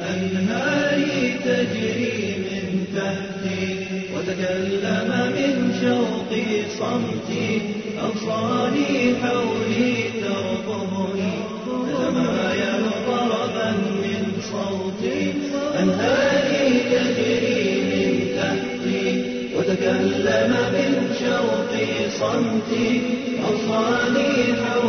أنهاري تجري من تحتي وتكلم من شوقي صمتي أغصاني حولي ترقبني تتمايل طربا من صوتي. أنهاري تجري من تحتي وتكلم من شوقي صمتي أغصاني حولي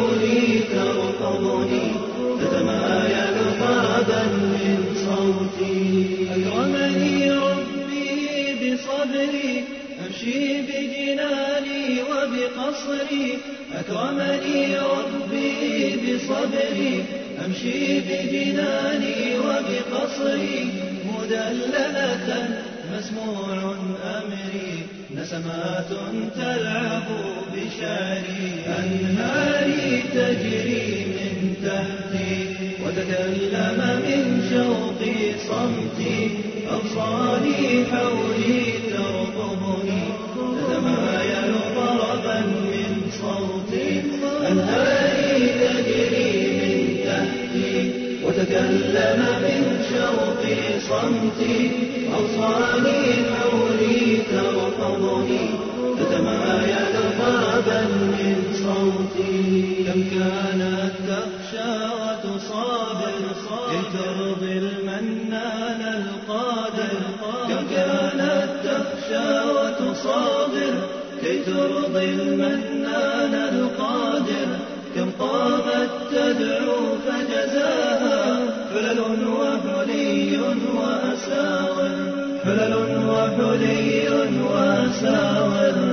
بصبري أمشي بجناني وبقصري أكرمني ربي بصبري أمشي بجناني وبقصري. مدللة مسموع أمري نسمات تلعب بشعري. أنهاري تجري من تحتي وتكلم من شوقي صمتي. وتكلم من شوقي صمتي أوصاني حولي ترقبني تتمايل طربا من صوتي. كم كانت تخشى وتصابر لترضي المنان القادر. كم كانت تخشى وتصابر كي ترضي المنان القادر. كم قامت وحلي وأساور. حلل وحلي وأساور.